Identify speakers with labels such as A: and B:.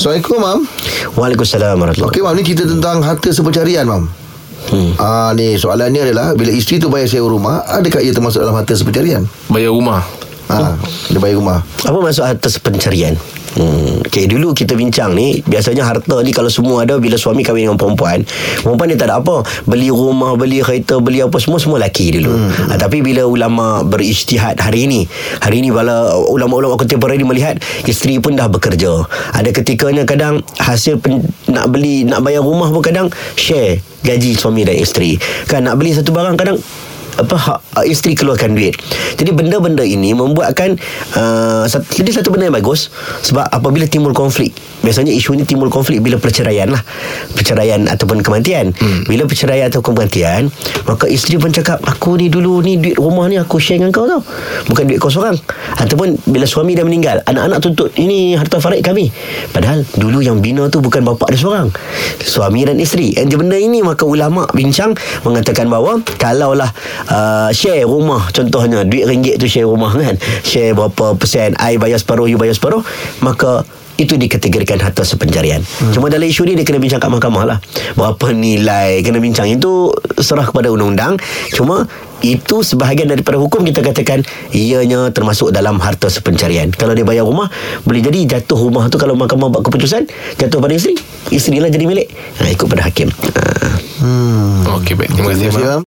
A: Assalamualaikum Mam
B: Waalaikumsalam warahmatullahi
A: Okey Mam ni cerita tentang harta sepencarian Mam
B: Hmm.
A: Ah ni soalannya adalah bila isteri tu bayar sewa rumah, adakah ia termasuk dalam harta sepencarian?
C: Bayar rumah
A: Ha, dia bayar rumah.
B: Apa maksud harta pencarian? Hmm. Okay, dulu kita bincang ni Biasanya harta ni Kalau semua ada Bila suami kahwin dengan perempuan Perempuan ni tak ada apa Beli rumah Beli kereta Beli apa Semua semua laki dulu hmm. ha, Tapi bila ulama Berijtihad hari ini Hari ini Bila ulama-ulama contemporary melihat Isteri pun dah bekerja Ada ketikanya kadang Hasil pen, Nak beli Nak bayar rumah pun kadang Share Gaji suami dan isteri Kan nak beli satu barang kadang apa hak, uh, isteri keluarkan duit. Jadi benda-benda ini membuatkan uh, sat- jadi satu benda yang bagus sebab apabila timbul konflik. Biasanya isu ini timbul konflik bila perceraian lah. Perceraian ataupun kematian. Hmm. Bila perceraian atau kematian, maka isteri pun cakap, aku ni dulu ni duit rumah ni aku share dengan kau tau. Bukan duit kau seorang. Ataupun bila suami dah meninggal, anak-anak tuntut, ini harta farid kami. Padahal dulu yang bina tu bukan bapa dia seorang. Suami dan isteri. Dan benda ini maka ulama bincang mengatakan bahawa kalaulah uh, share rumah contohnya duit ringgit tu share rumah kan share berapa persen I bayar separuh you bayar separuh maka itu dikategorikan harta sepencarian. Hmm. Cuma dalam isu ni dia kena bincang kat mahkamah lah. Berapa nilai kena bincang itu serah kepada undang-undang. Cuma itu sebahagian daripada hukum kita katakan ianya termasuk dalam harta sepencarian. Kalau dia bayar rumah boleh jadi jatuh rumah tu kalau mahkamah buat keputusan jatuh pada isteri. Isteri lah jadi milik. Ha, ikut pada hakim. Ha.
A: Hmm.
C: Okey baik Terima kasih
A: Terima kasih.